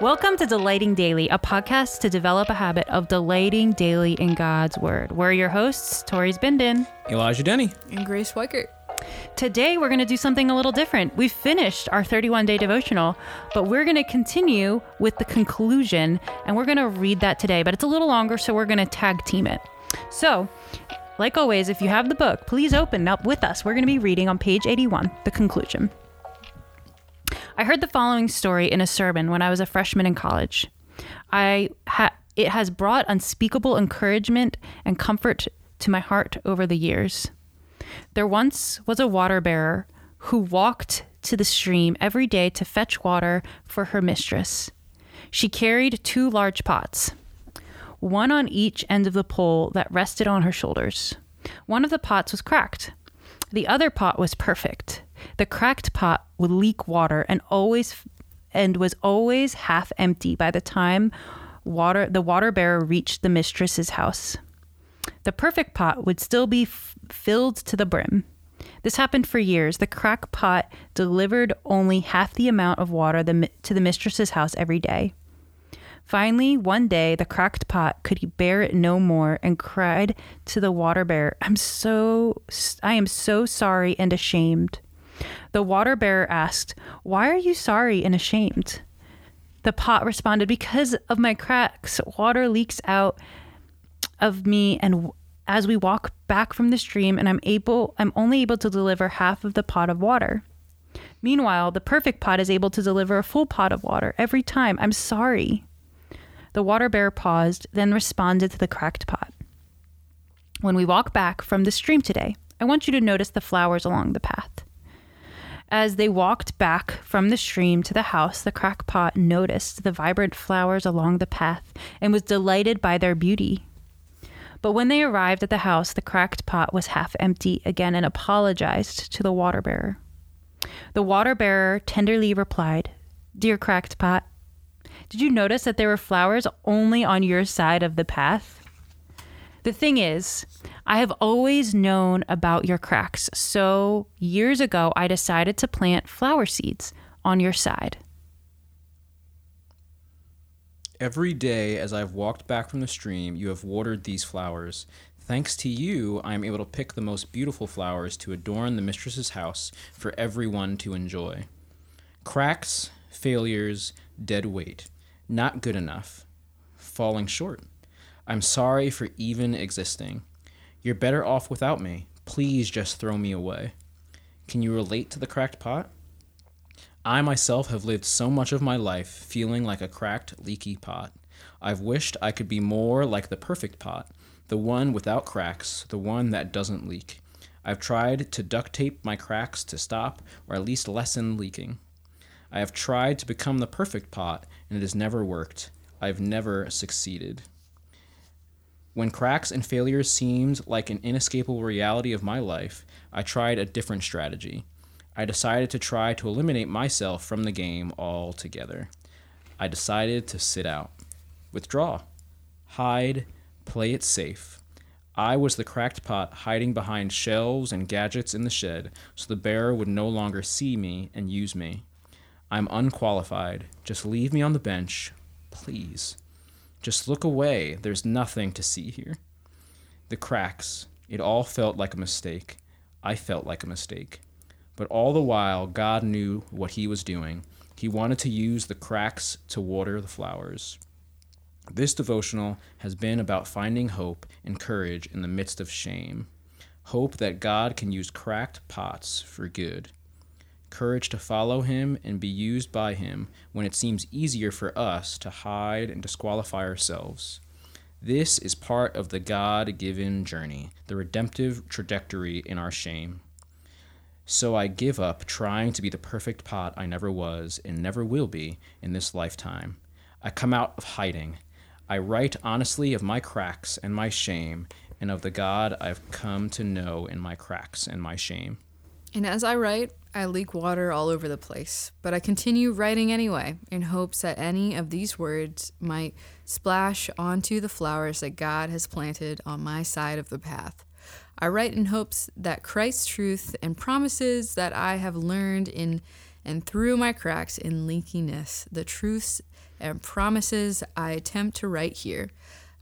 Welcome to Delighting Daily, a podcast to develop a habit of delighting daily in God's Word. We're your hosts, Tori Bindin. Elijah Denny. And Grace Weichert. Today, we're going to do something a little different. We've finished our 31 day devotional, but we're going to continue with the conclusion, and we're going to read that today. But it's a little longer, so we're going to tag team it. So, like always, if you have the book, please open up with us. We're going to be reading on page 81, the conclusion. I heard the following story in a sermon when I was a freshman in college. I ha- it has brought unspeakable encouragement and comfort to my heart over the years. There once was a water bearer who walked to the stream every day to fetch water for her mistress. She carried two large pots, one on each end of the pole that rested on her shoulders. One of the pots was cracked. The other pot was perfect. The cracked pot would leak water and always and was always half empty by the time water the water bearer reached the mistress's house. The perfect pot would still be f- filled to the brim. This happened for years. The crack pot delivered only half the amount of water the, to the mistress's house every day. Finally, one day, the cracked pot could bear it no more and cried to the water bearer, "I'm so I am so sorry and ashamed." The water bearer asked, Why are you sorry and ashamed? The pot responded, Because of my cracks, water leaks out of me and as we walk back from the stream and I'm able I'm only able to deliver half of the pot of water. Meanwhile, the perfect pot is able to deliver a full pot of water every time. I'm sorry. The water bearer paused, then responded to the cracked pot. When we walk back from the stream today, I want you to notice the flowers along the path. As they walked back from the stream to the house, the crackpot noticed the vibrant flowers along the path and was delighted by their beauty. But when they arrived at the house, the cracked pot was half empty again and apologized to the water bearer. The water bearer tenderly replied, Dear cracked pot, did you notice that there were flowers only on your side of the path? The thing is, I have always known about your cracks. So years ago, I decided to plant flower seeds on your side. Every day as I've walked back from the stream, you have watered these flowers. Thanks to you, I am able to pick the most beautiful flowers to adorn the mistress's house for everyone to enjoy. Cracks, failures, dead weight. Not good enough. Falling short. I'm sorry for even existing. You're better off without me. Please just throw me away. Can you relate to the cracked pot? I myself have lived so much of my life feeling like a cracked, leaky pot. I've wished I could be more like the perfect pot, the one without cracks, the one that doesn't leak. I've tried to duct tape my cracks to stop or at least lessen leaking. I have tried to become the perfect pot, and it has never worked. I've never succeeded. When cracks and failures seemed like an inescapable reality of my life, I tried a different strategy. I decided to try to eliminate myself from the game altogether. I decided to sit out, withdraw, hide, play it safe. I was the cracked pot hiding behind shelves and gadgets in the shed so the bearer would no longer see me and use me. I'm unqualified. Just leave me on the bench, please. Just look away. There's nothing to see here. The cracks. It all felt like a mistake. I felt like a mistake. But all the while, God knew what He was doing. He wanted to use the cracks to water the flowers. This devotional has been about finding hope and courage in the midst of shame. Hope that God can use cracked pots for good courage to follow him and be used by him when it seems easier for us to hide and disqualify ourselves. This is part of the God given journey, the redemptive trajectory in our shame. So I give up trying to be the perfect pot I never was and never will be in this lifetime. I come out of hiding. I write honestly of my cracks and my shame and of the God I've come to know in my cracks and my shame. And as I write, I leak water all over the place, but I continue writing anyway, in hopes that any of these words might splash onto the flowers that God has planted on my side of the path. I write in hopes that Christ's truth and promises that I have learned in and through my cracks and leakiness, the truths and promises I attempt to write here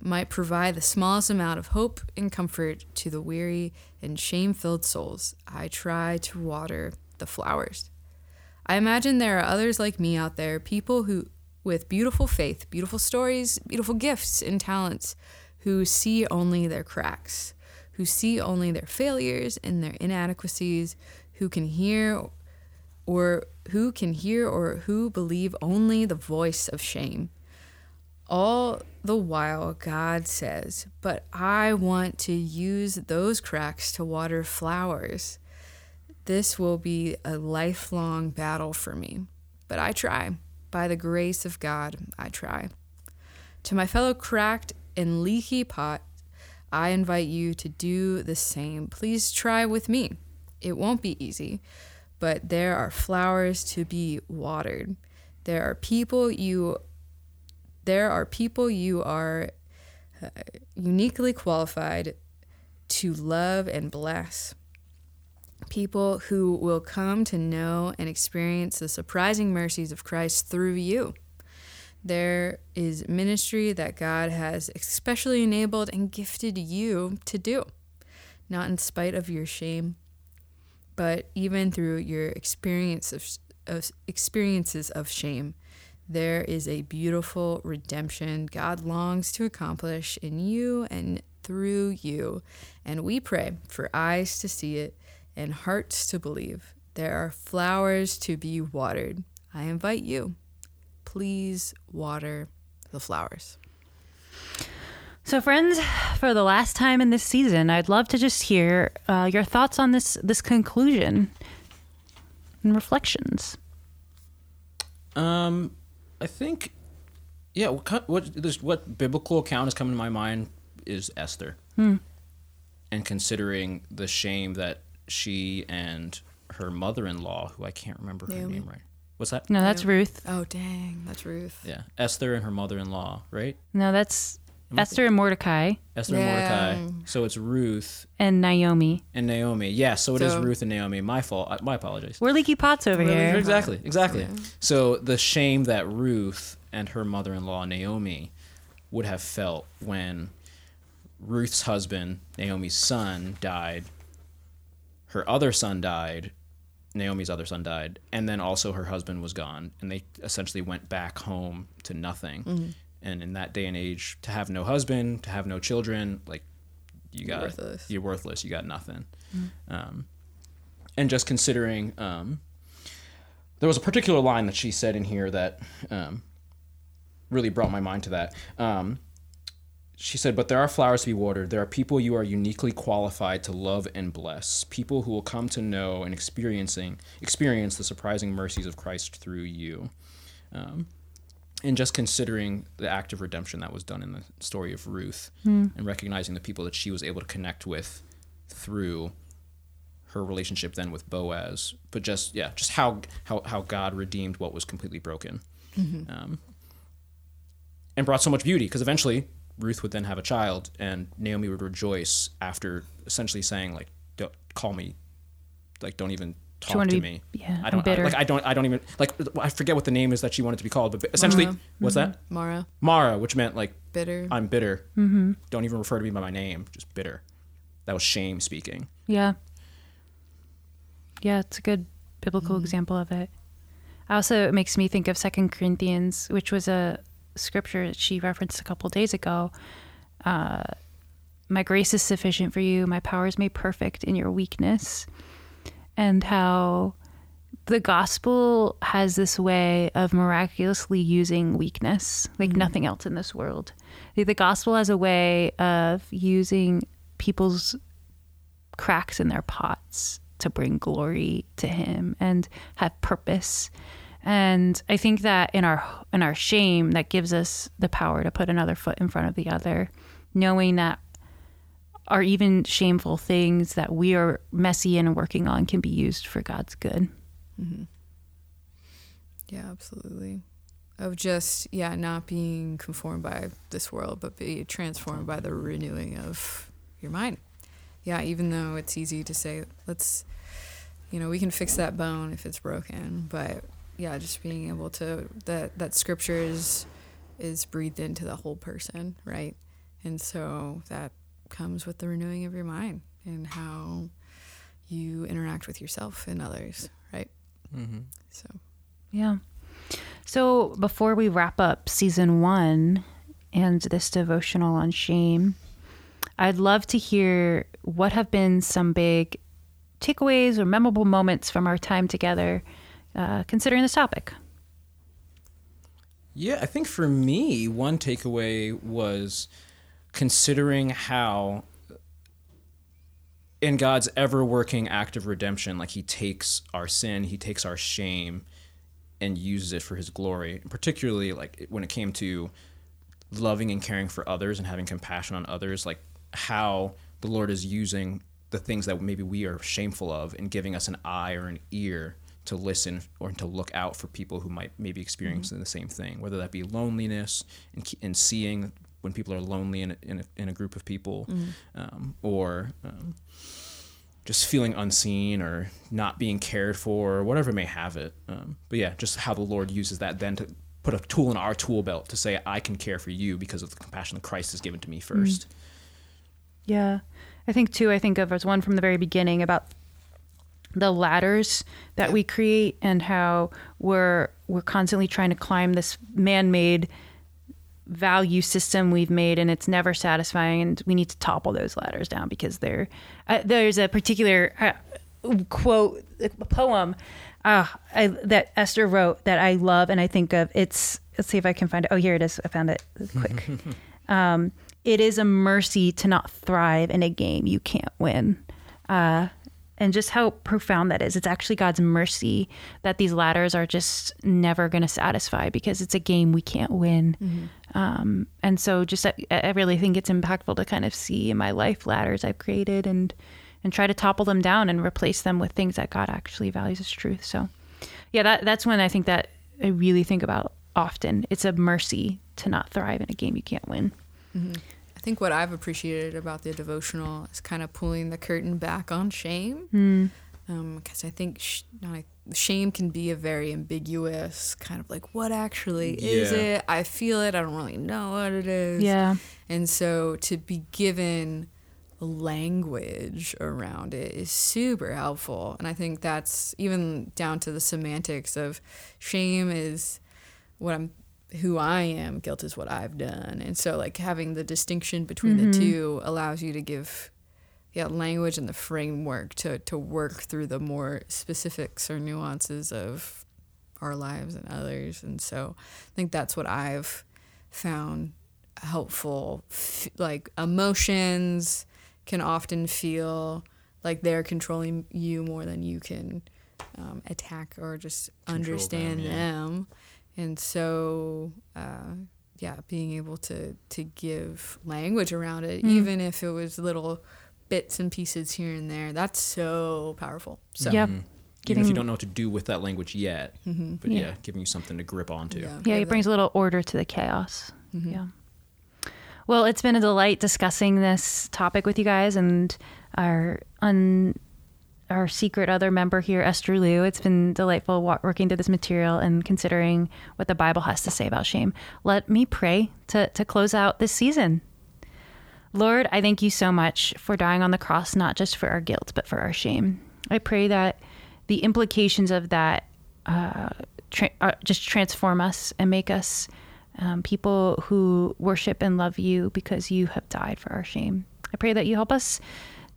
might provide the smallest amount of hope and comfort to the weary and shame filled souls. I try to water the flowers. I imagine there are others like me out there, people who with beautiful faith, beautiful stories, beautiful gifts and talents, who see only their cracks, who see only their failures and their inadequacies, who can hear or who can hear or who believe only the voice of shame. All the while, God says, But I want to use those cracks to water flowers. This will be a lifelong battle for me, but I try. By the grace of God, I try. To my fellow cracked and leaky pot, I invite you to do the same. Please try with me. It won't be easy, but there are flowers to be watered. There are people you there are people you are uh, uniquely qualified to love and bless. People who will come to know and experience the surprising mercies of Christ through you. There is ministry that God has especially enabled and gifted you to do, not in spite of your shame, but even through your experience of, of experiences of shame there is a beautiful redemption God longs to accomplish in you and through you. And we pray for eyes to see it and hearts to believe. There are flowers to be watered. I invite you. Please water the flowers. So, friends, for the last time in this season, I'd love to just hear uh, your thoughts on this this conclusion and reflections. Um, I think, yeah. What what, this, what biblical account is coming to my mind is Esther, Hmm. and considering the shame that she and her mother-in-law, who I can't remember her Naomi. name right. What's that? No, that's Yeah. Ruth. Oh, dang. That's Ruth. Yeah, Esther and her mother-in-law, right? No, that's Am I Esther and Mordecai Esther Yeah. and Mordecai. So it's Ruth and Naomi. and Naomi. Yeah, so it is So- Ruth and Naomi. My fault. I- My apologies. We're leaky pots over Really here. Exactly, exactly. Yeah. So the shame that Ruth and her mother-in-law Naomi would have felt when Ruth's husband, Naomi's son, died. Her other son died. Naomi's other son died, and then also her husband was gone, and they essentially went back home to nothing. And in that day and age, to have no husband, to have no children, like you You're got worthless. you're worthless. You got nothing. Um, and just considering, um, there was a particular line that she said in here that um, really brought my mind to that. Um, she said, But there are flowers to be watered. There are people you are uniquely qualified to love and bless. People who will come to know and experiencing experience the surprising mercies of Christ through you. Um, and just considering the act of redemption that was done in the story of Ruth and recognizing the people that she was able to connect with through her relationship then with Boaz, but just yeah, just how how how God redeemed what was completely broken, um, and brought so much beauty. Because eventually Ruth would then have a child, and Naomi would rejoice after essentially saying like, "Don't call me, like don't even talk to to be- me." yeah, I don't I, like. I don't. I don't even like. I forget what the name is that she wanted to be called, but essentially, Mara. what's that? Mara, Mara, which meant like bitter. I'm bitter. Mm-hmm. Don't even refer to me by my name. Just bitter. That was shame speaking. Yeah. Yeah, it's a good biblical example of it. Also, it makes me think of Second Corinthians, which was a scripture that she referenced a couple days ago. Uh, my grace is sufficient for you. My power is made perfect in your weakness. And how the gospel has this way of miraculously using weakness like nothing else in this world. The gospel has a way of using people's cracks in their pots to bring glory to him and have purpose and i think that in our in our shame that gives us the power to put another foot in front of the other knowing that our even shameful things that we are messy and working on can be used for god's good mm-hmm. Yeah, absolutely. Of just, yeah, not being conformed by this world, but be transformed by the renewing of your mind. Yeah, even though it's easy to say, let's you know, we can fix that bone if it's broken, but yeah, just being able to that that scripture is is breathed into the whole person, right? And so that comes with the renewing of your mind and how you interact with yourself and others, right? Mm-hmm. So Yeah. So before we wrap up season one and this devotional on shame, I'd love to hear what have been some big takeaways or memorable moments from our time together uh, considering this topic. Yeah, I think for me, one takeaway was considering how in God's ever working act of redemption, like he takes our sin, he takes our shame and uses it for his glory. Particularly like when it came to loving and caring for others and having compassion on others, like how the Lord is using the things that maybe we are shameful of and giving us an eye or an ear to listen or to look out for people who might maybe experiencing the same thing, whether that be loneliness and, and seeing when people are lonely in a, in a, in a group of people, um, or um, just feeling unseen or not being cared for, or whatever may have it. Um, but yeah, just how the Lord uses that then to put a tool in our tool belt to say, I can care for you because of the compassion that Christ has given to me 1st Yeah. I think too, I think of as one from the very beginning about the ladders that we create and how we're we're constantly trying to climb this man-made value system we've made and it's never satisfying and we need to topple those ladders down because they're uh, there's a particular uh, quote a poem uh, I, that Esther wrote that I love and I think of. It's let's see if I can find it. Oh here it is. I found it quick. Um, it is a mercy to not thrive in a game you can't win. Uh, and just how profound that is. It's actually God's mercy that these ladders are just never going to satisfy because it's a game we can't win. Um, and so, just I, I really think it's impactful to kind of see in my life ladders I've created and and try to topple them down and replace them with things that God actually values as truth. So, yeah, that that's when I think that I really think about often. It's a mercy to not thrive in a game you can't win. I think what I've appreciated about the devotional is kind of pulling the curtain back on shame. Hmm. Because I think sh- not, shame can be a very ambiguous kind of like, what actually is Yeah. it? I feel it. I don't really know what it is. Yeah. And so to be given language around it is super helpful. And I think that's even down to the semantics of shame is what I'm who I am, guilt is what I've done. And so like having the distinction between the two allows you to give yeah, language and the framework to, to work through the more specifics or nuances of our lives and others. And so I think that's what I've found helpful. F- like emotions can often feel like they're controlling you more than you can um, attack or just Control them, understand yeah. them. And so, uh, yeah, being able to to give language around it, mm. even if it was little bits and pieces here and there, that's so powerful. So Yep. Mm, even if Giving- you don't know what to do with that language yet, mm-hmm. but yeah. Yeah. giving you something to grip onto. yeah, Yeah, it brings a little order to the chaos. Mm-hmm. Yeah. Well, it's been a delight discussing this topic with you guys and our un our secret other member here, Esther Liu. It's been delightful working through this material and considering what the Bible has to say about shame. Let me pray to, to close out this season. Lord, I thank you so much for dying on the cross, not just for our guilt, but for our shame. I pray that the implications of that uh, tra- uh, just transform us and make us um, people who worship and love you because you have died for our shame. I pray that you help us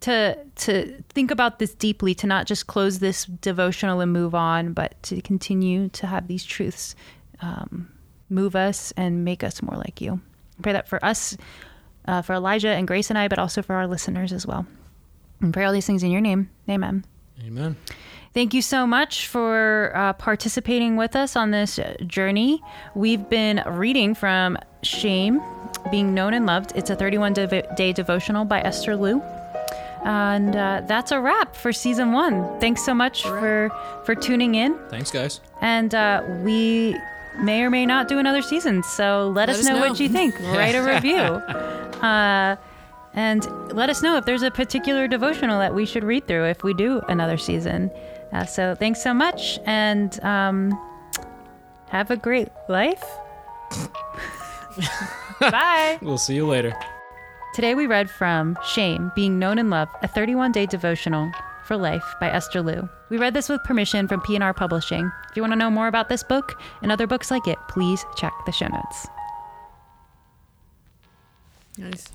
to to think about this deeply, to not just close this devotional and move on, but to continue to have these truths um, move us and make us more like you. I pray that for us, uh, for Elijah and Grace and I, but also for our listeners as well. And pray all these things in your name. Amen. Amen. Thank you so much for uh, participating with us on this uh, journey. We've been reading from Shame, Being Known and Loved. It's a 31 dev- day devotional by Esther Liu. And uh, that's a wrap for season one. Thanks so much for, for tuning in. Thanks, guys. And uh, we may or may not do another season. So let, us, us know, know. what you think. Write a review. Uh, and let us know if there's a particular devotional that we should read through if we do another season. Uh, so thanks so much, and um, have a great life. Bye. We'll see you later. Today we read from Shame, Being Known in Love, a 31 day devotional for life by Esther Liu. We read this with permission from P&R Publishing. If you want to know more about this book and other books like it, please check the show notes. Nice.